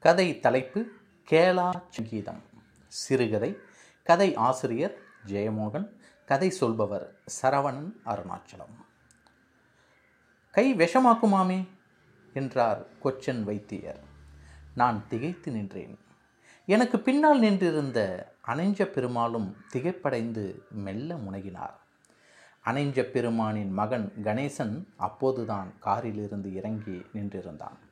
கதை தலைப்பு கேளா சங்கீதம். சிறுகதை கதை ஆசிரியர் ஜெயமோகன் கதை சொல்பவர் சரவணன் அருணாச்சலம். கை விஷமாக்குமாமே? என்றார் கொச்சன் வைத்தியர். நான் திகைத்து நின்றேன். எனக்கு பின்னால் நின்றிருந்த அணைஞ்ச பெருமாளும் திகைப்படைந்து மெல்ல முனகினார். அணைஞ்ச பெருமானின் மகன் கணேசன் அப்போதுதான் காரிலிருந்து இறங்கி நின்றிருந்தான்.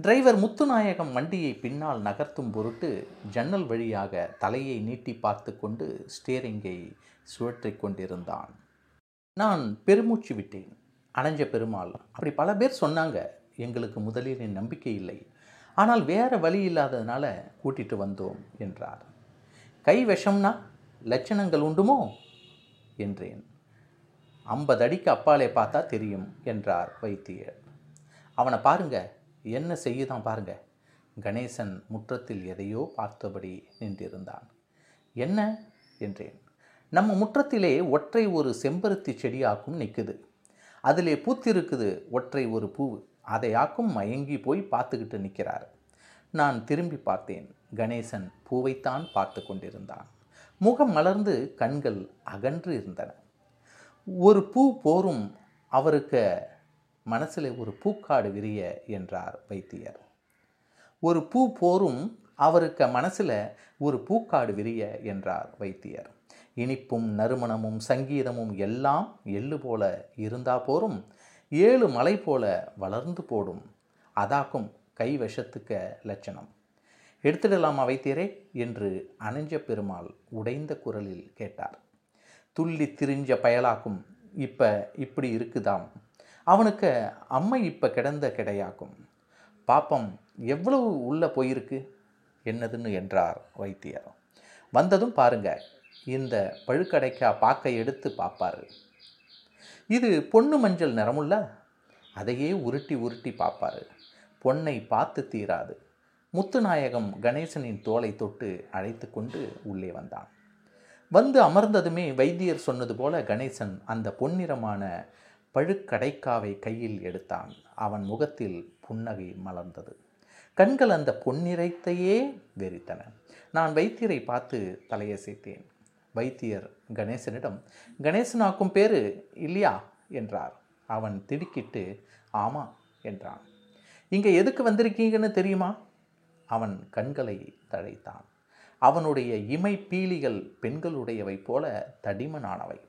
டிரைவர் முத்துநாயகம் வண்டியை பின்னால் நகர்த்தும் பொருட்டு ஜன்னல் வழியாக தலையை நீட்டி பார்த்து கொண்டு ஸ்டேரிங்கை சுழற்றிக் கொண்டிருந்தான். நான் பெருமூச்சு விட்டேன். அணைஞ்ச பெருமாள். அப்படி பல பேர் சொன்னாங்க. எங்களுக்கு முதலில் என் நம்பிக்கை இல்லை. ஆனால் வேறு வழி இல்லாததுனால கூட்டிட்டு வந்தோம் என்றார். கை விஷம்னா லட்சணங்கள் உண்டுமோ? என்றேன். ஐம்பது அடிக்கு அப்பாலே பார்த்தா தெரியும் என்றார் வைத்தியர். அவனை பாருங்கள் என்ன செய்யுதான் பாருங்க. கணேசன் முற்றத்தில் எதையோ பார்த்தபடி நின்றிருந்தான். என்ன? என்றேன். நம்ம முற்றத்திலே ஒற்றை ஒரு செம்பருத்தி செடியாக்கும் நிற்குது அதிலே பூத்திருக்குது ஒற்றை ஒரு பூ அதை ஆக்கும் மயங்கி போய் பார்த்துக்கிட்டு நிற்கிறார் நான் திரும்பி பார்த்தேன். கணேசன் பூவைத்தான் பார்த்து கொண்டிருந்தான். முகம் மலர்ந்து கண்கள் அகன்று இருந்தன. ஒரு பூ போரும் அவருக்கு மனசில் ஒரு பூக்காடு விரிய என்றார் வைத்தியர். ஒரு பூ போரும் அவருக்கு மனசில் ஒரு பூக்காடு விரிய என்றார் வைத்தியர். இனிப்பும் நறுமணமும் சங்கீதமும் எல்லாம் எள்ளு போல இருந்தா போரும் ஏழு மலை போல வளர்ந்து போடும். அதாக்கும் கை விஷத்துக்க லட்சணம். எடுத்துடலாமா வைத்தியரே? என்று அணைஞ்ச பெருமாள் உடைந்த குரலில் கேட்டார். துள்ளி திரிஞ்ச பயலாக்கும் இப்போ இப்படி இருக்குதாம்? அவனுக்கு அம்மை இப்போ கிடந்த கிடையாக்கும். பாப்பம் எவ்வளவு உள்ளே போயிருக்கு? என்னதுன்னு என்றார் வைத்தியர். வந்ததும் பாருங்க இந்த பழுக்கடைக்கா பாக்கை எடுத்து பார்ப்பாரு இது பொண்ணு மஞ்சள் நிறமுள்ள அதையே உருட்டி உருட்டி பார்ப்பாரு பொன்னை பார்த்து தீராது. முத்துநாயகம் கணேசனின் தோலை தொட்டு அழைத்து கொண்டு உள்ளே வந்தான். வந்து அமர்ந்ததுமே வைத்தியர் சொன்னது போல கணேசன் அந்த பொன்னிறமான பழுக்கடைக்காவை கையில் எடுத்தான். அவன் முகத்தில் புன்னகை மலர்ந்தது. கண்கள் அந்த பொன்னிறைத்தையே வெறித்தன. நான் வைத்தியரை பார்த்து தலையசைத்தேன். வைத்தியர் கணேசனிடம் கணேசனாக்கும் பேரு இல்லையா? என்றார். அவன் திடுக்கிட்டு ஆமா என்றான். இங்கே எதுக்கு வந்திருக்கீங்கன்னு தெரியுமா? அவன் கண்களை தழைத்தான். அவனுடைய இமை பீலிகள் பெண்களுடையவை போல தடிமனானவை.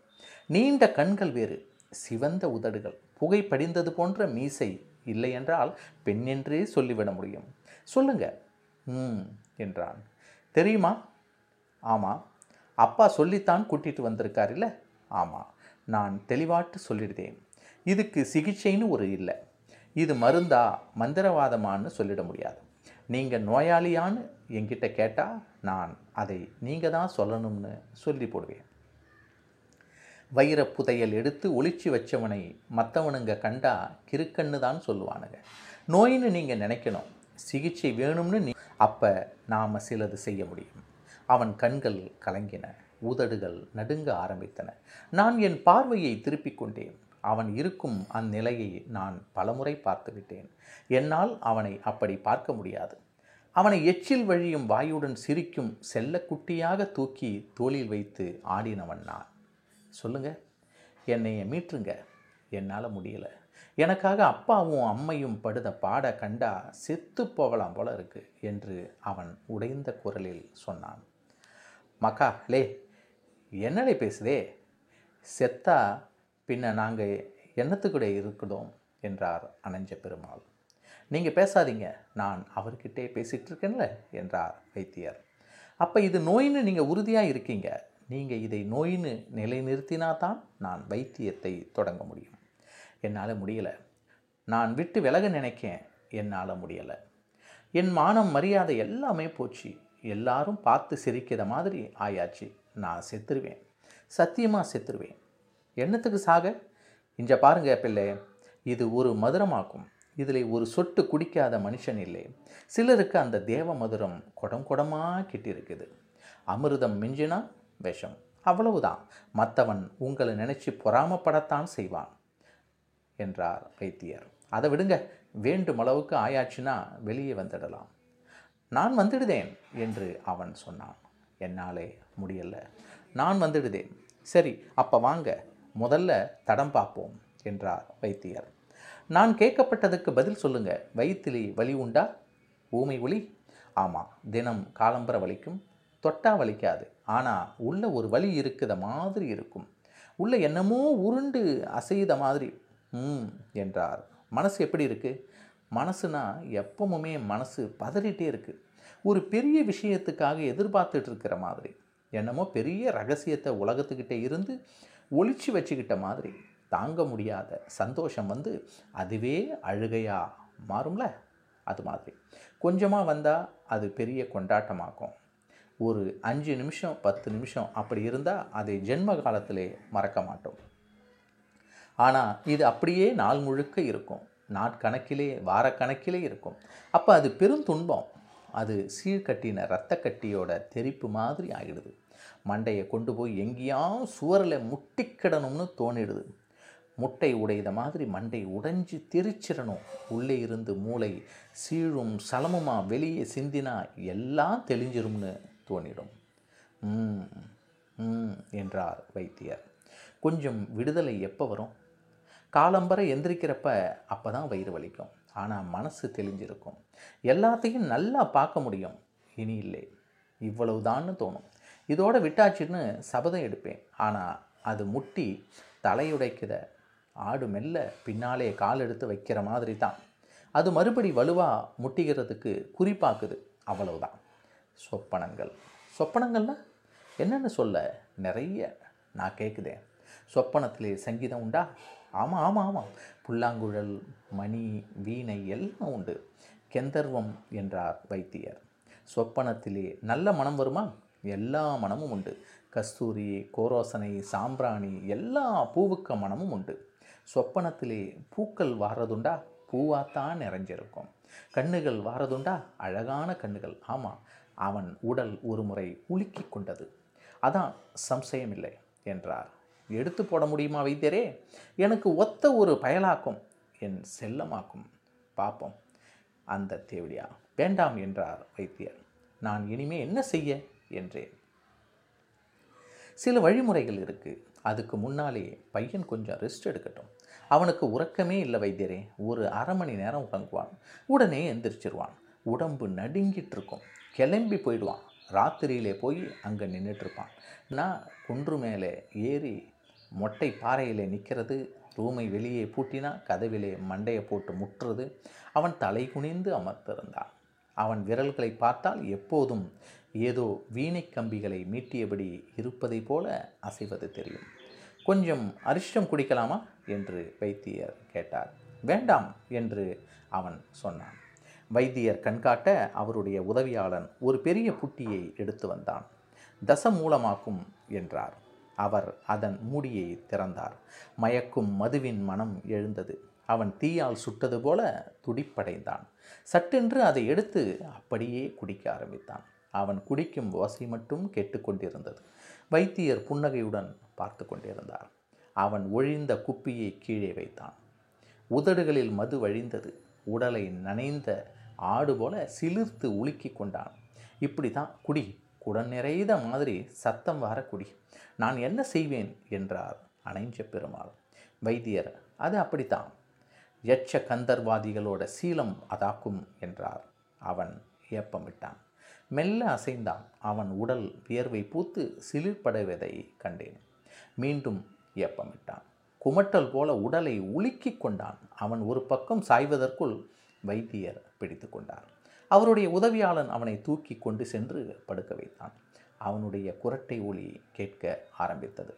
நீண்ட கண்கள் வேறு. சிவந்த உதடுகள். புகை படிந்தது போன்ற மீசை இல்லை என்றால் பெண் என்றே சொல்லிவிட முடியும். சொல்லுங்க. ம் என்றான். தெரியுமா? ஆமாம் அப்பா சொல்லித்தான் கூட்டிகிட்டு வந்திருக்கார் ஆமாம் நான் தெளிவாட்டு சொல்லிடுதேன். இதுக்கு சிகிச்சைன்னு ஒரு இல்லை. இது மருந்தா? மந்திரவாதமான்னு சொல்லிட முடியாது. நீங்கள் நோயாளியான்னு என்கிட்ட கேட்டால் நான் அதை நீங்கள் தான் சொல்லணும்னு சொல்லி போடுவேன். வைர புதையல் எடுத்து ஒளிச்சு வச்சவனை மற்றவனுங்க கண்டா கிறுக்கன்னு தான் சொல்லுவானுங்க. நோயின்னு நீங்கள் நினைக்கணும். சிகிச்சை வேணும்னு நீ அப்போ நாம் சிலது செய்ய முடியும். அவன் கண்கள் கலங்கின உதடுகள் நடுங்க ஆரம்பித்தன. நான் என் பார்வையை திருப்பிக் கொண்டேன். அவன் இருக்கும் அந்நிலையை நான் பலமுறை பார்த்துவிட்டேன் என்னால் அவனை அப்படி பார்க்க முடியாது. அவனை எச்சில் வழியும் வாயுடன் சிரிக்கும் செல்லக்குட்டியாக தூக்கி தோளில் வைத்து ஆடினவன் நான். சொல்லுங்கள் என்னைய மீட்டுருங்க. என்னால் முடியலை. எனக்காக அப்பாவும் அம்மையும் படுத பாட கண்டா செத்து போகலாம் போல இருக்கு என்று அவன் உடைந்த குரலில் சொன்னான். மக்கா லே என்னடே பேசுதே? செத்தா பின்ன நாங்கள் என்னத்துக்கூட இருக்கிறோம் என்றார் அணைஞ்ச பெருமாள். நீங்கள் பேசாதீங்க நான் அவர்கிட்டே பேசிகிட்டு இருக்கேன்ல என்றார் வைத்தியர். அப்போ இது நோயின்னு நீங்கள் உறுதியாக இருக்கீங்க. நீங்கள் இதை நோயின்னு நிலைநிறுத்தினா தான் நான் வைத்தியத்தை தொடங்க முடியும். என்னால் முடியலை. நான் விட்டு விலக நினைக்கேன். என்னால் முடியலை. என் மானம் மரியாதை எல்லாமே போச்சு. எல்லாரும் பார்த்து சிரிக்கிற மாதிரி ஆயாச்சு. நான் செத்துருவேன். சத்தியமாக செத்துருவேன். என்னத்துக்கு சாக? இங்க பாருங்க பிள்ளை. இது ஒரு மதுரமாக்கும். இதில் ஒரு சொட்டு குடிக்காத மனுஷன் இல்லை. சிலருக்கு அந்த தேவ மதுரம் குடம் குடமாக கிட்டிருக்குது. அமிர்தம் மிஞ்சினா விஷம். அவ்வளவுதான். மற்றவன் உங்களை நினைச்சு பொறாமப்படத்தான் செய்வான் என்றார் வைத்தியர். அதை விடுங்க. வேண்டும் அளவுக்கு ஆயாச்சுன்னா வெளியே வந்துடலாம். நான் வந்துடுதேன் என்று அவன் சொன்னான். என்னாலே முடியல. நான் வந்துடுதேன். சரி அப்போ வாங்க. முதல்ல தடம் பார்ப்போம் என்றார் வைத்தியர். நான் கேட்கப்பட்டதுக்கு பதில் சொல்லுங்க. வயிற்றிலே வலி உண்டா? ஊமை ஒளி ஆமாம். தினம் காலம்பர வலிக்கும். தொட்டா வலிக்காது. ஆனால் உள்ள ஒரு வழி இருக்குத மாதிரி இருக்கும். உள்ள என்னமோ உருண்டு அசையுத மாதிரி. ம் என்றார். மனசு எப்படி இருக்குது மனசுனா எப்பவுமே மனசு பதறிட்டே இருக்குது ஒரு பெரிய விஷயத்துக்காக எதிர்பார்த்துட்டு இருக்கிற மாதிரி. என்னமோ பெரிய ரகசியத்தை உலகத்துக்கிட்ட இருந்து ஒழிச்சு வச்சுக்கிட்ட மாதிரி. தாங்க முடியாத சந்தோஷம் வந்து அதுவே அழுகையாக மாறும்ல? அது மாதிரி. கொஞ்சமாக வந்தால் அது பெரிய கொண்டாட்டமாகும் ஒரு அஞ்சு நிமிஷம் பத்து நிமிஷம் அப்படி இருந்தால் அதை ஜென்ம காலத்திலே மறக்க மாட்டோம். ஆனால் இது அப்படியே நாள் முழுக்க இருக்கும். நாட்கணக்கிலே வாரக்கணக்கிலே இருக்கும். அப்போ அது பெரும் துன்பம். அது சீழ்கட்டின இரத்த கட்டியோட தெரிப்பு மாதிரி ஆகிடுது மண்டையை கொண்டு போய் எங்கேயாவது சுவரில் முட்டிக்கிடணும்னு தோணிடுது. முட்டை உடையத மாதிரி மண்டை உடைஞ்சு தெரிச்சிடணும். உள்ளே இருந்து மூளை சீழும் சலமுமா வெளியே சிந்தினா எல்லாம் தெளிஞ்சிரும்னு தோணிடும் ம் என்றார் வைத்தியர். கொஞ்சம் விடுதலை எப்போ வரும்? காலம்பரை எந்திரிக்கிறப்ப அப்போ தான் வயிறு வலிக்கும். ஆனால் மனசு தெளிஞ்சிருக்கும். எல்லாத்தையும் நல்லா பார்க்க முடியும். இனி இல்லை. இவ்வளவுதான்னு தோணும். இதோட விட்டாச்சுன்னு சபதம் எடுப்பேன். ஆனால் அது முட்டி தலையுடைக்கிற ஆடு மெல்ல பின்னாலே கால் எடுத்து வைக்கிற மாதிரி தான் அது மறுபடி வலுவாக முட்டிக்கிறதுக்கு குறிப்பாக்குது அவ்வளவுதான். சொப்பனங்கள். சொப்பனங்கள்னா என்னென்னு சொல்ல? நிறைய. நான் கேட்குதேன் சொப்பனத்திலே சங்கீதம் உண்டா? ஆமாம் ஆமாம் ஆமாம் புல்லாங்குழல் மணி வீணை எல்லாம் உண்டு. கெந்தர்வம் என்றார் வைத்தியர். சொப்பனத்திலே நல்ல மனம் வருமா? எல்லா மனமும் உண்டு. கஸ்தூரி கோரோசனை சாம்பிராணி எல்லா பூவுக்க மனமும் உண்டு. சொப்பனத்திலே பூக்கள் வாரதுண்டா? பூவாத்தான் நிறைஞ்சிருக்கும். கண்ணுகள் வாரதுண்டா? அழகான கண்ணுகள். ஆமாம் அவன் உடல் ஒரு முறை உலுக்கி கொண்டது. அதான் சம்சயமில்லை என்றார். எடுத்து போட முடியுமா வைத்தியரே? எனக்கு ஒத்த ஒரு பயலாக்கும் என் செல்லமாக்கும். பார்ப்போம் அந்த தேவடியா வேண்டாம் என்றார் வைத்தியர். நான் இனிமே என்ன செய்ய? என்றேன். சில வழிமுறைகள் இருக்குது அதுக்கு முன்னாலே பையன் கொஞ்சம் ரெஸ்ட் எடுக்கட்டும். அவனுக்கு உறக்கமே இல்லை வைத்தியரே. ஒரு அரை மணி நேரம் உறங்குவான். உடனே எந்திரிச்சிருவான். உடம்பு நடுங்கிட்டு இருக்கும் கிளம்பி போயிடுவான். ராத்திரியிலே போய் அங்கே நின்றுட்டுருப்பான் நான் குன்று மேலே ஏறி மொட்டை பாறையிலே நிற்கிறது ரூமை வெளியே பூட்டினா கதவிலே மண்டையை போட்டு முட்டுறது அவன் தலை குனிந்து அமர்ந்திருந்தான். அவன் விரல்களை பார்த்தால் எப்போதும் ஏதோ வீணை கம்பிகளை மீட்டியபடி இருப்பதை போல அசைவது தெரியும். கொஞ்சம் அரிஷ்டம் குடிக்கலாமா? என்று வைத்தியர் கேட்டார். வேண்டாம் என்று அவன் சொன்னான். வைத்தியர் கண்காட்ட அவருடைய உதவியாளன் ஒரு பெரிய புட்டியை எடுத்து வந்தான். தசமூலமாக்கும் என்றார். அவர் அதன் மூடியை திறந்தார். மயக்கும் மதுவின் மனம் எழுந்தது. அவன் தீயால் சுட்டது போல துடிப்படைந்தான். சட்டென்று அதை எடுத்து அப்படியே குடிக்க ஆரம்பித்தான். அவன் குடிக்கும் ஓசை மட்டும் கேட்டுக்கொண்டிருந்தது வைத்தியர் புன்னகையுடன் பார்த்து கொண்டிருந்தார். அவன் ஒழிந்த குப்பியை கீழே வைத்தான். உதடுகளில் மது வழிந்தது. உடலை நனைந்த ஆடு போல சிலிர்த்து உலுக்கி கொண்டான். இப்படி தான் குடி. குடன் நிறைந்த மாதிரி சத்தம் வர குடி. நான் என்ன செய்வேன்? என்றார் அணைஞ்ச பெருமாள். வைத்தியர் அது அப்படித்தான். யட்ச கந்தர்வாதிகளோட சீலம் அதாக்கும் என்றார். அவன் ஏப்பமிட்டான். மெல்ல அசைந்தான். அவன் உடல் வியர்வை பூத்து சிலிர்படைவதை கண்டேன். மீண்டும் ஏப்பமிட்டான். குமட்டல் போல உடலை உலுக்கிக் கொண்டான். அவன் ஒரு பக்கம் சாய்வதற்குள் வைத்தியர் பிடித்து கொண்டார் அவருடைய உதவியாளன் அவனை தூக்கி கொண்டு சென்று படுக்க வைத்தான். அவனுடைய குரட்டை ஒளி கேட்க ஆரம்பித்தது.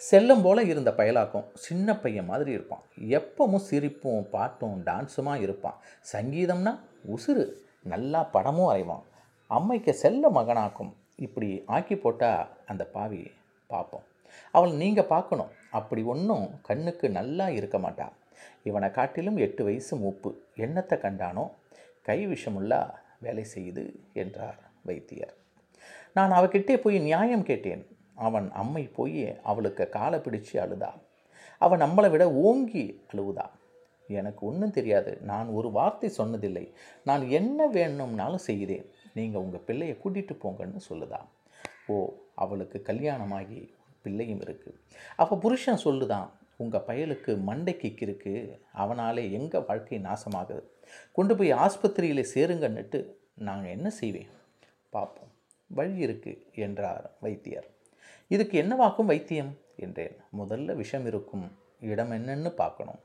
செல்லம் போல இருந்த பயலாக்கும் சின்ன பையன் மாதிரி இருப்பான். எப்பவும் சிரிப்பும் பாட்டும் டான்ஸுமா இருப்பான். சங்கீதம்னா உசுறு நல்லா படமும் அறைவான் அம்மைக்கு செல்ல மகனாக்கும் இப்படி ஆக்கி போட்டால் அந்த பாவி பார்ப்போம் அவள் நீங்கள் பார்க்கணும். அப்படி ஒன்றும் கண்ணுக்கு நல்லா இருக்க மாட்டாள் இவனை காட்டிலும் எட்டு வயசு மூப்பு. எண்ணத்தை கண்டானோ? கை விஷமுள்ளா வேலை செய்யுது என்றார் வைத்தியர். நான் அவகிட்டே போய் நியாயம் கேட்டேன். அவன் அம்மை போய் அவளுக்கு காலை பிடிச்சு அழுதா. அவன் நம்மளை விட ஓங்கி அழுவுதா. எனக்கு ஒன்றும் தெரியாது. நான் ஒரு வார்த்தை சொன்னதில்லை. நான் என்ன வேணும்னாலும் செய்தேன் நீங்கள் உங்கள் பிள்ளையை கூட்டிகிட்டு போங்கன்னு சொல்லுதா. ஓ அவளுக்கு கல்யாணமாகி பிள்ளையும் இருக்குது அப்போ புருஷன் சொல்லுதான். உங்கள் பயலுக்கு மண்டைக்கு இருக்கு. அவனாலே எங்கள் வாழ்க்கை நாசமாகுது. கொண்டு போய் ஆஸ்பத்திரியில் சேருங்கன்னுட்டு நாங்கள் என்ன செய்வேன்? பார்ப்போம் வழி இருக்குது என்றார் வைத்தியர். இதுக்கு என்னவாக்கும் வைத்தியம்? என்றேன். முதல்ல விஷம் இருக்கும். இடம் என்னன்னு பார்க்கணும்.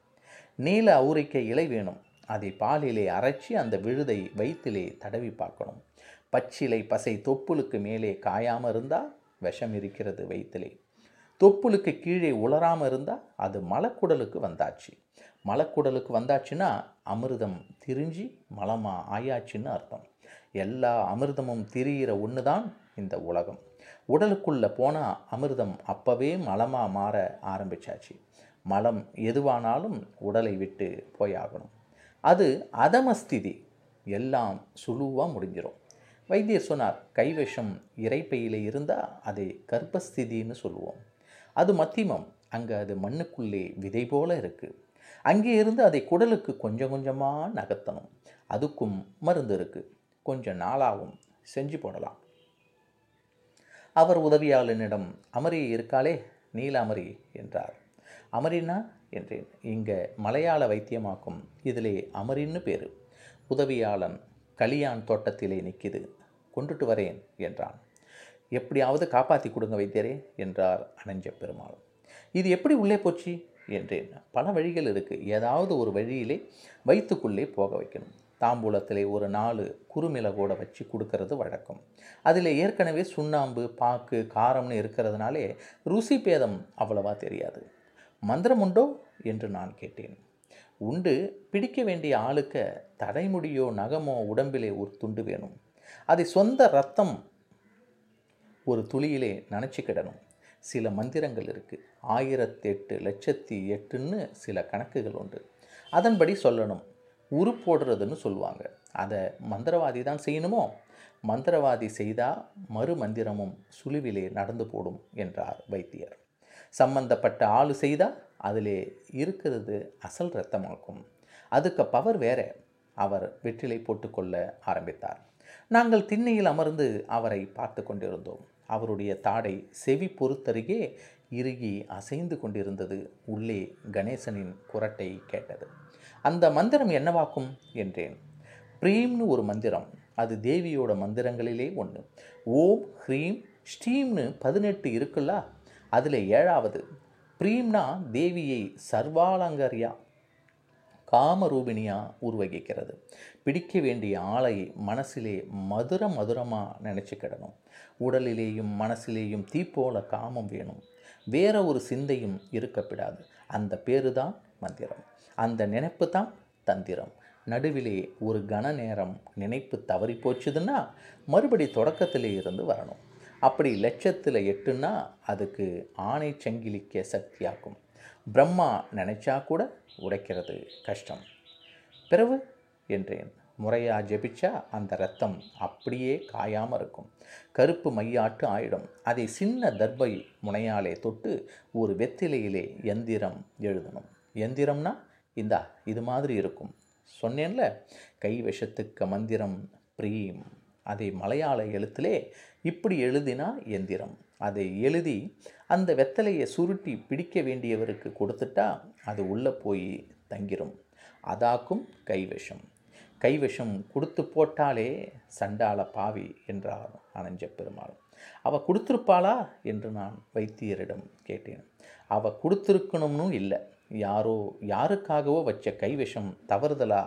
நீல அவுரிக்க இலை வேணும். அதை பாலிலே அரைச்சி அந்த விழுதை வயிற்றிலே தடவி பார்க்கணும். பச்சிலை பசை தொப்புளுக்கு மேலே காயாமல் இருந்தால் விஷம் இருக்கிறது வயிற்றிலே. தொப்புளுக்கு கீழே உலராமல் இருந்தால் அது மலக்குடலுக்கு வந்தாச்சு. மலக்குடலுக்கு வந்தாச்சுன்னா அமிர்தம் திரிஞ்சு மலமாக ஆயாச்சுன்னு அர்த்தம். எல்லா அமிர்தமும் திரியிற ஒன்று தான் இந்த உலகம். உடலுக்குள்ளே போனால் அமிர்தம் அப்போவே மலமாக மாற ஆரம்பிச்சாச்சு. மலம் எதுவானாலும் உடலை விட்டு போயாகணும் அது அதமஸ்திதி. எல்லாம் சுழுவாக முடிஞ்சிடும் வைத்தியர் சொன்னார் கைவஷம் இறைப்பையில் இருந்தால் அதை கர்ப்பஸ்திதின்னு சொல்லுவோம். அது மத்திமம். அங்கே அது மண்ணுக்குள்ளே விதை போல இருக்குது அங்கே இருந்து அதை குடலுக்கு கொஞ்சம் கொஞ்சமாக நகர்த்தணும். அதுக்கும் மருந்து இருக்குது கொஞ்சம் நாளாகவும் செஞ்சு போடலாம். அவர் உதவியாளனிடம் அமரி இருக்காளே? நீல அமரி என்றார். அமரினா? என்றேன். இங்கே மலையாள வைத்தியமாக்கும். இதிலே அமரின்னு பேர். உதவியாளன் கலியான் தோட்டத்திலே நிற்கிது கொண்டுட்டு வரேன் என்றான். எப்படியாவது காப்பாற்றி கொடுங்க வைத்தியரே என்றார் அனஞ்ச பெருமாள். இது எப்படி உள்ளே போச்சு? என்றேன் பல வழிகள் இருக்குது ஏதாவது ஒரு வழியிலே வயிற்றுக்குள்ளே போக வைக்கணும். தாம்பூலத்திலே ஒரு நாலு குறுமிளகோட வச்சு கொடுக்கறது வழக்கம். அதில் ஏற்கனவே சுண்ணாம்பு பாக்கு காரம்னு இருக்கிறதுனாலே ருசி பேதம் அவ்வளவா தெரியாது. மந்திரம் உண்டோ? என்று நான் கேட்டேன். உண்டு. பிடிக்க வேண்டிய ஆளுக்க தடைமுடியோ நகமோ உடம்பிலே ஒரு துண்டு வேணும். அதை சொந்த ரத்தம் ஒரு துளியிலே நினச்சிக்கிடணும் சில மந்திரங்கள் இருக்குது ஆயிரத்தெட்டு லட்சத்தி எட்டுன்னு சில கணக்குகள் உண்டு. அதன்படி சொல்லணும். உரு போடுறதுன்னு சொல்லுவாங்க. அதை மந்திரவாதி தான் செய்யணுமோ? மந்திரவாதி செய்தால் மறு மந்திரமும் சுழுவிலே நடந்து போடும் என்றார் வைத்தியர். சம்பந்தப்பட்ட ஆள் செய்தால் அதிலே இருக்கிறது அசல் ரத்தமாக்கும் அதுக்கு பவர் வேற. அவர் வெற்றிலை போட்டுக்கொள்ள ஆரம்பித்தார். நாங்கள் திண்ணையில் அமர்ந்து அவரை பார்த்து கொண்டிருந்தோம். அவருடைய தாடை செவி பொறுத்தருகே இறுகி அசைந்து கொண்டிருந்தது. உள்ளே கணேசனின் குரட்டை கேட்டது. அந்த மந்திரம் என்னவாக்கும்? என்றேன். பிரீம்னு ஒரு மந்திரம். அது தேவியோட மந்திரங்களிலே ஒன்று ஓம் ஹ்ரீம் ஸ்டீம்னு பதினெட்டு இருக்குல்ல? அதில் ஏழாவது. பிரீம்னா தேவியை சர்வாலங்கரியா காமரூபிணியாக உருவகிக்கிறது. பிடிக்க வேண்டிய ஆளை மனசிலே மதுர மதுரமாக நினச்சிக்கிடணும் உடலிலேயும் மனசிலேயும் தீப்போல காமம் வேணும். வேற ஒரு சிந்தையும் இருக்கப்படாது. அந்த பேரு தான் மந்திரம். அந்த நினைப்பு தான் தந்திரம். நடுவிலே ஒரு கன நேரம் நினைப்பு தவறி போச்சுதுன்னா மறுபடி தொடக்கத்திலே இருந்து வரணும். அப்படி லட்சத்தில் எட்டுன்னா அதுக்கு ஆணை சங்கிலிக்க சக்தியாக்கும். பிரம்மா நினைச்சா கூட உடைக்கிறது கஷ்டம். பிறகு என்றேன். முறையா ஜெபிச்சா அந்த ரத்தம் அப்படியே காயாமல் இருக்கும். கருப்பு மையாட்டு ஆயிடும். அதை சின்ன தர்பை முனையாலே தொட்டு ஒரு வெத்திலையிலே எந்திரம் எழுதணும். எந்திரம்னா இந்தா இது மாதிரி இருக்கும். சொன்னேன்ல? கை விஷத்துக்கு மந்திரம் பிரீம். அதை மலையாள எழுத்திலே இப்படி எழுதினா எந்திரம். அதை எழுதி அந்த வெத்தலையை சுருட்டி பிடிக்க வேண்டியவருக்கு கொடுத்துட்டா அது உள்ளே போய் தங்கிரும். அதாக்கும் கைவிஷம் கைவசம் கொடுத்து போட்டாலே சண்டாள பாவி என்றார் அனஞ்ச பெருமாள். அவ கொடுத்துருப்பாளா என்று நான் வைத்தியரிடம் கேட்டேன். அவ கொடுத்துருக்கணும்னு இல்லை. யாரோ யாருக்காகவோ வச்ச கைவசம் தவறுதலா?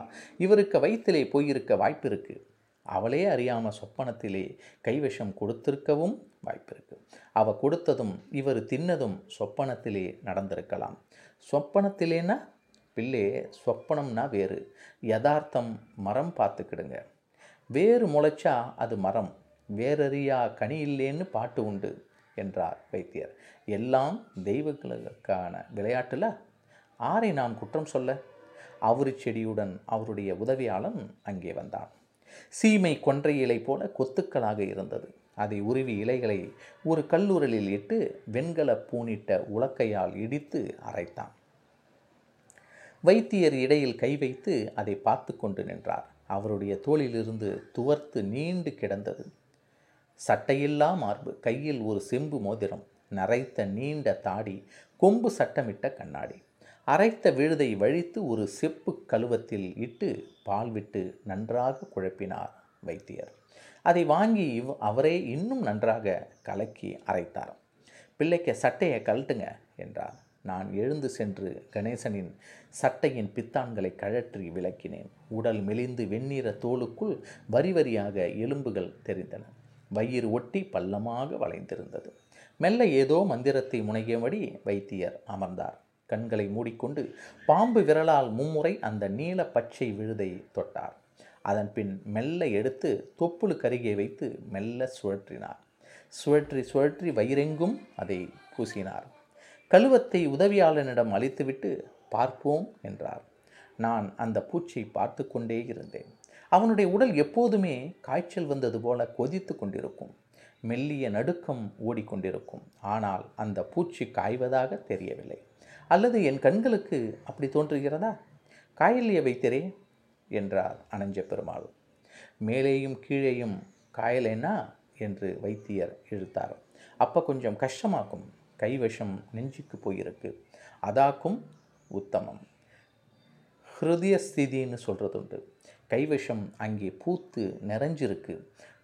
இவருக்கு வயிற்றிலே போயிருக்க வாய்ப்பு இருக்குது அவளே அறியாமல் சொப்பனத்திலே கைவசம் கொடுத்திருக்கவும் வாய்ப்பு இருக்குது அவ கொடுத்ததும் இவர் தின்னதும் சொப்பனத்திலே நடந்திருக்கலாம். சொப்பனத்திலேனா பிள்ளை சொப்பனம்னா வேறு. யதார்த்தம் மரம் பார்த்துக்கிடுங்க. வேறு முளைச்சா அது மரம். வேறறியா கனி இல்லேன்னு பாட்டு உண்டு என்றார் வைத்தியர். எல்லாம் தெய்வங்களுக்கான விளையாட்டில்? ஆரை நாம் குற்றம் சொல்ல? அவரு செடியுடன் அவருடைய உதவியாளன் அங்கே வந்தான். சீமை கொன்றை இலை போல கொத்துக்களாக இருந்தது. அதை உருவி இலைகளை ஒரு கல்லூரலில் இட்டு வெண்கல பூனிட்ட உலக்கையால் இடித்து அரைத்தான். வைத்தியர் இடையில் கை வைத்து அதை பார்த்து கொண்டு நின்றார். அவருடைய தோளிலிருந்து துவர்த்து நீண்டு கிடந்தது. சட்டையில்லா மார்பு கையில் ஒரு செம்பு மோதிரம் நரைத்த நீண்ட தாடி கொம்பு சட்டமிட்ட கண்ணாடி. அரைத்த விழுதை வழித்து ஒரு செப்பு கழுவத்தில் இட்டு பால் விட்டு நன்றாக குழப்பினார் வைத்தியர். அதை வாங்கி இவ் அவரே இன்னும் நன்றாக கலக்கி அரைத்தார். பிள்ளைக்கு சட்டையை கழட்டுங்க என்றார். நான் எழுந்து சென்று கணேசனின் சட்டையின் பித்தான்களை கழற்றி விளக்கினேன். உடல் மெலிந்து வெண்ணிற தோலுக்குள் வரி வரியாக எலும்புகள் தெரிந்தன. வயிறு ஒட்டி பள்ளமாக வளைந்திருந்தது. மெல்ல ஏதோ மந்திரத்தை முனையபடி வைத்தியர் அமர்ந்தார். கண்களை மூடிக்கொண்டு பாம்பு விரலால் மும்முறை அந்த நீல பச்சை விழுதை தொட்டார். அதன் பின் மெல்ல எடுத்து தொப்புளு கருகே வைத்து மெல்ல சுழற்றினார். சுழற்றி சுழற்றி வயிறெங்கும் அதை பூசினார். கழுவத்தை உதவியாளனிடம் அளித்துவிட்டு பார்ப்போம் என்றார். நான் அந்த பூச்சியை பார்த்து கொண்டே இருந்தேன். அவனுடைய உடல் எப்போதுமே காய்ச்சல் வந்தது போல கொதித்து கொண்டிருக்கும். மெல்லிய நடுக்கம் ஓடிக்கொண்டிருக்கும் ஆனால் அந்த பூச்சி காய்வதாக தெரியவில்லை. அல்லது என் கண்களுக்கு அப்படி தோன்றுகிறதா? காயலிய வைத்தரே என்றார் அனஞ்ச பெருமாள் மேலேயும் கீழேயும் காயலேனா என்று வைத்தியர் இழுத்தார். அப்போ கொஞ்சம் கஷ்டமாக்கும். கைவசம் நெஞ்சுக்கு போயிருக்கு. அதாக்கும் உத்தமம். ஹிருதய ஸ்திதின்னு சொல்கிறது உண்டு கைவசம் அங்கே பூத்து நிறைஞ்சிருக்கு.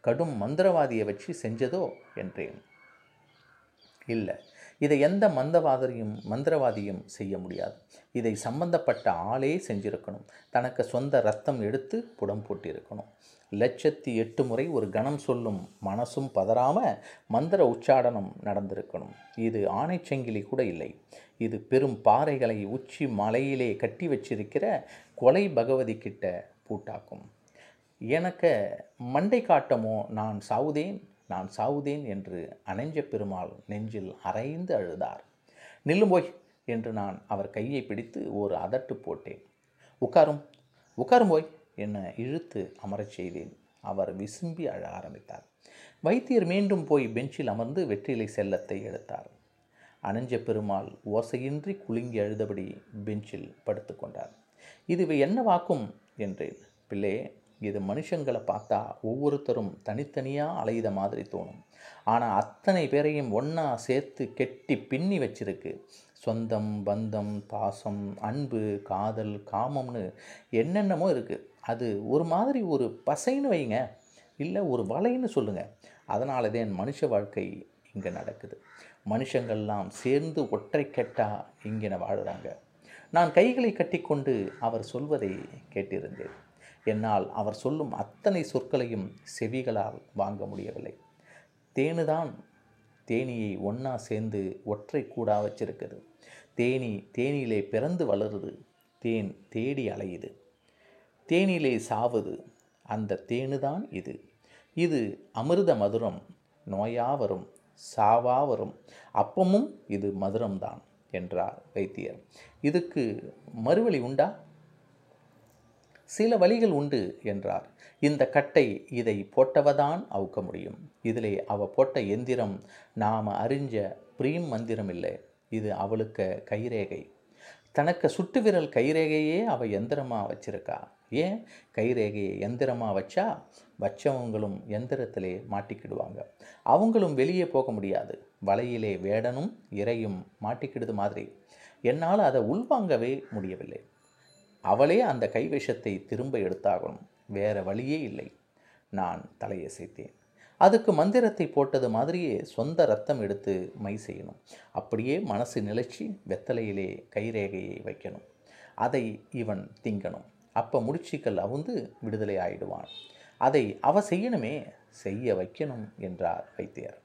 கடும் மந்திரவாதியை வச்சு செஞ்சதோ என்றேன். இல்லை இதை எந்த மந்தவாதரியும் மந்திரவாதியும் செய்ய முடியாது. இதை சம்பந்தப்பட்ட ஆளே செஞ்சிருக்கணும். தனக்கு சொந்த ரத்தம் எடுத்து புடம் போட்டிருக்கணும். லட்சத்தி எட்டு முறை ஒரு கணம் சொல்லும் மனசும் பதறாம மந்திர உச்சாடனம் நடந்திருக்கணும். இது ஆணைச்சங்கிலி கூட இல்லை. இது பெரும் பாறைகளை உச்சி மலையிலே கட்டி வச்சிருக்கிற கொலை பகவதி கிட்ட பூட்டாக்கும். எனக்கு மண்டை காட்டமோ நான் சாவுதேன் நான் சாவுதேன் என்று அணைஞ்ச பெருமாள் நெஞ்சில் அரைந்து அழுதார். நில்லும் போய் என்று நான் அவர் கையை பிடித்து ஒரு அதட்டு போட்டேன். உட்காரும் உட்காரும் போய். என்னை இழுத்து அமரச் செய்தேன். அவர் விசும்பி அழ ஆரம்பித்தார். வைத்தியர் மீண்டும் போய் பெஞ்சில் அமர்ந்து வெற்றிலை செல்லத்தை எடுத்தார். அணைஞ்ச பெருமாள் ஓசையின்றி குலுங்கி அழுதபடி பெஞ்சில் படுத்துக்கொண்டார் இது என்னவாக்கும் என்றேன். பிள்ளை இது மனுஷங்களை பார்த்தா ஒவ்வொருத்தரும் தனித்தனியாக அலையுத மாதிரி தோணும். ஆனால் அத்தனை பேரையும் ஒன்றா சேர்த்து கெட்டி பின்னி வச்சிருக்கு. சொந்தம் பந்தம் பாசம் அன்பு காதல் காமம்னு என்னென்னமோ இருக்குது அது ஒரு மாதிரி ஒரு பசைன்னு வைங்க இல்லை ஒரு வலைன்னு சொல்லுங்கள் அதனால தான் மனுஷ வாழ்க்கை இங்கே நடக்குது. மனுஷங்கள்லாம் சேர்ந்து ஒற்றை கெட்டா இங்கே வாழ்கிறாங்க நான் கைகளை கட்டிக்கொண்டு அவர் சொல்வதை கேட்டிருந்தேன். என்னால் அவர் சொல்லும் அத்தனை சொற்களையும் செவிகளால் வாங்க முடியவில்லை. தேனுதான் தேனியை ஒன்றா சேர்ந்து ஒற்றை கூடா வச்சிருக்குது. தேனி தேனியிலே பிறந்து வளருது. தேன் தேடி அலையுது. தேனிலே சாவது அந்த தேனுதான் இது. இது அமிர்த மதுரம் நோயா வரும் சாவா வரும் அப்பமும் இது மதுரம்தான் என்றார் வைத்தியர். இதுக்கு மறுவழி உண்டா? சில வழிகள் உண்டு என்றார். இந்த கட்டை இதை போட்டவதான் அவுக்க முடியும். இதிலே அவ போட்ட எந்திரம் நாம் அறிஞ்ச பிரீம் மந்திரம் இல்லை இது அவளுக்கு கைரேகை. தனக்கு சுட்டு விரல் கைரேகையே அவ எந்திரமாக வச்சிருக்கா. ஏன்? கைரேகையை எந்திரமாக வச்சா வச்சவங்களும் எந்திரத்திலே மாட்டிக்கிடுவாங்க. அவங்களும் வெளியே போக முடியாது. வலையிலே வேடனும் இறையும் மாட்டிக்கிடுது மாதிரி. என்னால் அதை உள்வாங்கவே முடியவில்லை. அவளே அந்த கைவேஷத்தை திரும்ப எடுத்தாகணும். வேற வழியே இல்லை. நான் தலையசைத்தேன் அதுக்கு மந்திரத்தை போட்டது மாதிரியே சொந்த ரத்தம் எடுத்து மை செய்யணும். அப்படியே மனசு நிலைச்சி வெத்தலையிலே கைரேகையை வைக்கணும். அதை இவன் திங்கணும். அப்போ முடிச்சிக்கல் அவுந்து விடுதலை ஆயிடுவான். அதை அவ செய்யணுமே செய்ய வைக்கணும் என்றார் வைத்தியர்.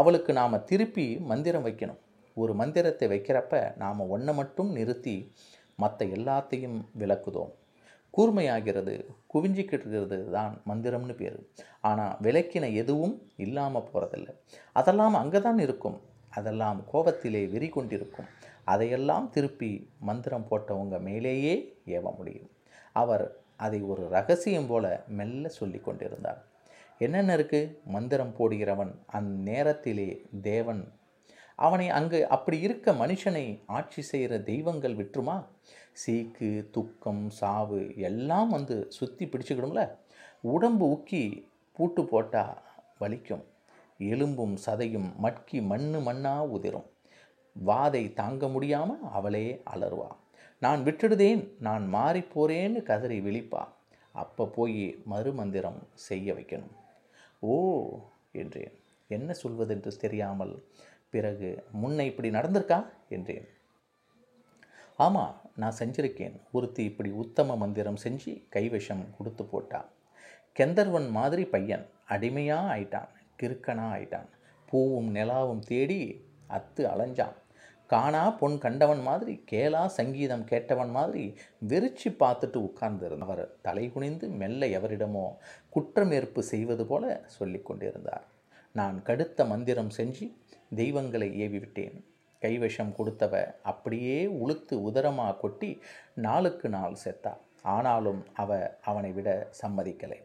அவளுக்கு நாம் திருப்பி மந்திரம் வைக்கணும். ஒரு மந்திரத்தை வைக்கிறப்ப நாம் ஒன்றை மட்டும் நிறுத்தி மற்ற எல்லாத்தையும் விளக்குதோம். கூர்மையாகிறது குவிஞ்சிக்கிட்டு தான் மந்திரம்னு பேர். ஆனால் விளக்கின எதுவும் இல்லாமல் போகிறதில்ல அதெல்லாம் அங்கே தான் இருக்கும். அதெல்லாம் கோபத்திலே வெறி கொண்டிருக்கும் அதையெல்லாம் திருப்பி மந்திரம் போட்டவங்க மேலேயே ஏவ முடியும். அவர் அதை ஒரு ரகசியம் போல மெல்ல சொல்லி கொண்டிருந்தார். என்னென்ன இருக்குது மந்திரம் போடுகிறவன் அந்நேரத்திலே தேவன். அவனை அங்கு அப்படி இருக்க மனுஷனை ஆட்சி செய்கிற தெய்வங்கள் விட்டுருமா சீக்கு துக்கம் சாவு எல்லாம் வந்து சுற்றி பிடிச்சிக்கிடும்ல. உடம்பு உக்கி பூட்டு போட்டால் வலிக்கும். எலும்பும் சதையும் மட்கி மண்ணு மண்ணாக உதிரும். வாதை தாங்க முடியாமல் அவளே அலறுவாள் நான் விட்டுடுதேன் நான் மாறிப்போறேன்னு கதறி விழிப்பா. அப்போ போய் மறுமந்திரம் செய்ய வைக்கணும். ஓ என்றேன். என்ன சொல்வதென்று தெரியாமல் பிறகு முன்ன இப்படி நடந்திருக்கா? என்றேன். ஆமாம் நான் செஞ்சிருக்கேன். ஒருத்தி இப்படி உத்தம மந்திரம் செஞ்சு கைவசம் கொடுத்து போட்டா. கெந்தர்வன் மாதிரி பையன் அடிமையாக ஆயிட்டான் கிறுக்கனாக ஆயிட்டான். பூவும் நிலாவும் தேடி அத்து அலைஞ்சான். காணா பொன் கண்டவன் மாதிரி கேளா சங்கீதம் கேட்டவன் மாதிரி வெறிச்சு பார்த்துட்டு உட்கார்ந்திருந்தார் அவர். தலை குனிந்து மெல்ல எவரிடமோ குற்றமேற்பு செய்வது போல சொல்லி கொண்டிருந்தார். நான் கடுத்த மந்திரம் செஞ்சு தெய்வங்களை ஏவி விட்டேன் கைவசம் கொடுத்தவ அப்படியே உளுத்து உதரமாக கொட்டி நாளுக்கு நாள் செத்தா. ஆனாலும் அவ அவனை விட சம்மதிக்கலை.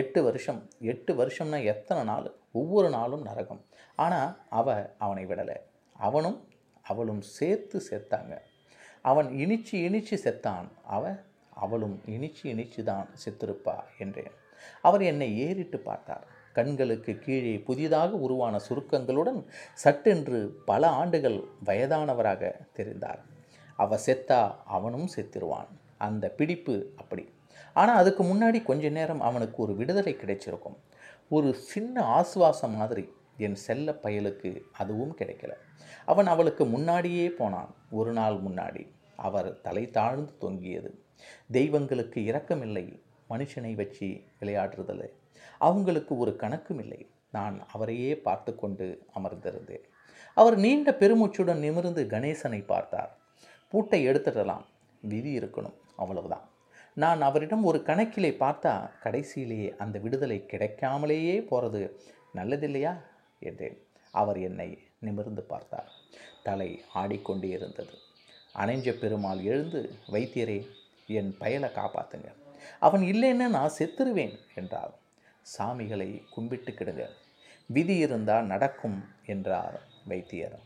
எட்டு வருஷம் எட்டு வருஷம்னா எத்தனை நாள்? ஒவ்வொரு நாளும் நரகம். ஆனால் அவ அவனை விடலை. அவனும் அவளும் சேர்த்து செத்தாங்க. அவன் இனிச்சு இனிச்சு செத்தான். அவ அவளும் இனிச்சு இனிச்சு தான் செத்திருப்பா என்றேன். அவர் என்னை ஏறிட்டு பார்த்தார். கண்களுக்கு கீழே புதிதாக உருவான சுருக்கங்களுடன் சட்டென்று பல ஆண்டுகள் வயதானவராக தெரிந்தார். அவ செத்தா அவனும் செத்திருவான். அந்த பிடிப்பு அப்படி. ஆனால் அதுக்கு முன்னாடி கொஞ்ச நேரம் அவனுக்கு ஒரு விடுதலை கிடைச்சிருக்கும். ஒரு சின்ன ஆசுவாசம் மாதிரி என் செல்ல பயலுக்கு அதுவும் கிடைக்கல. அவன் அவளுக்கு முன்னாடியே போனான். ஒரு நாள் முன்னாடி அவர் தலை தாழ்ந்து தொங்கியது. தெய்வங்களுக்கு இரக்கமில்லை. மனுஷனை வச்சு விளையாடுறதில்லை. அவங்களுக்கு ஒரு கணக்கும் இல்லை. நான் அவரையே பார்த்து கொண்டு அமர்ந்திருந்தேன். அவர் நீண்ட பெருமூச்சுடன் நிமிர்ந்து கணேசனை பார்த்தார். பூட்டை எடுத்துடலாம். விதி இருக்கணும். அவ்வளவுதான். நான் அவரிடம் ஒரு கணக்கிலே பார்த்தா கடைசியிலேயே அந்த விடுதலை கிடைக்காமலேயே போகிறது நல்லதில்லையா? என்றேன். அவர் என்னை நிமிர்ந்து பார்த்தார். தலை ஆடிக்கொண்டே இருந்தது. அணைஞ்ச பெருமாள் எழுந்து வைத்தியரே என் பயலை காப்பாத்துங்க. அவன் இல்லைன்னு நான் செத்துருவேன் என்றார். சாமிகளை கும்பிட்டு கிடுங்க. விதி இருந்தால் நடக்கும் என்றார் வைத்தியர்.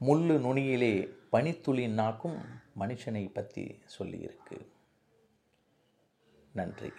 முள்ளு நுனியிலே பனித்துளி நாக்கும் மனுஷனை பற்றி சொல்லியிருக்கு. நன்றி.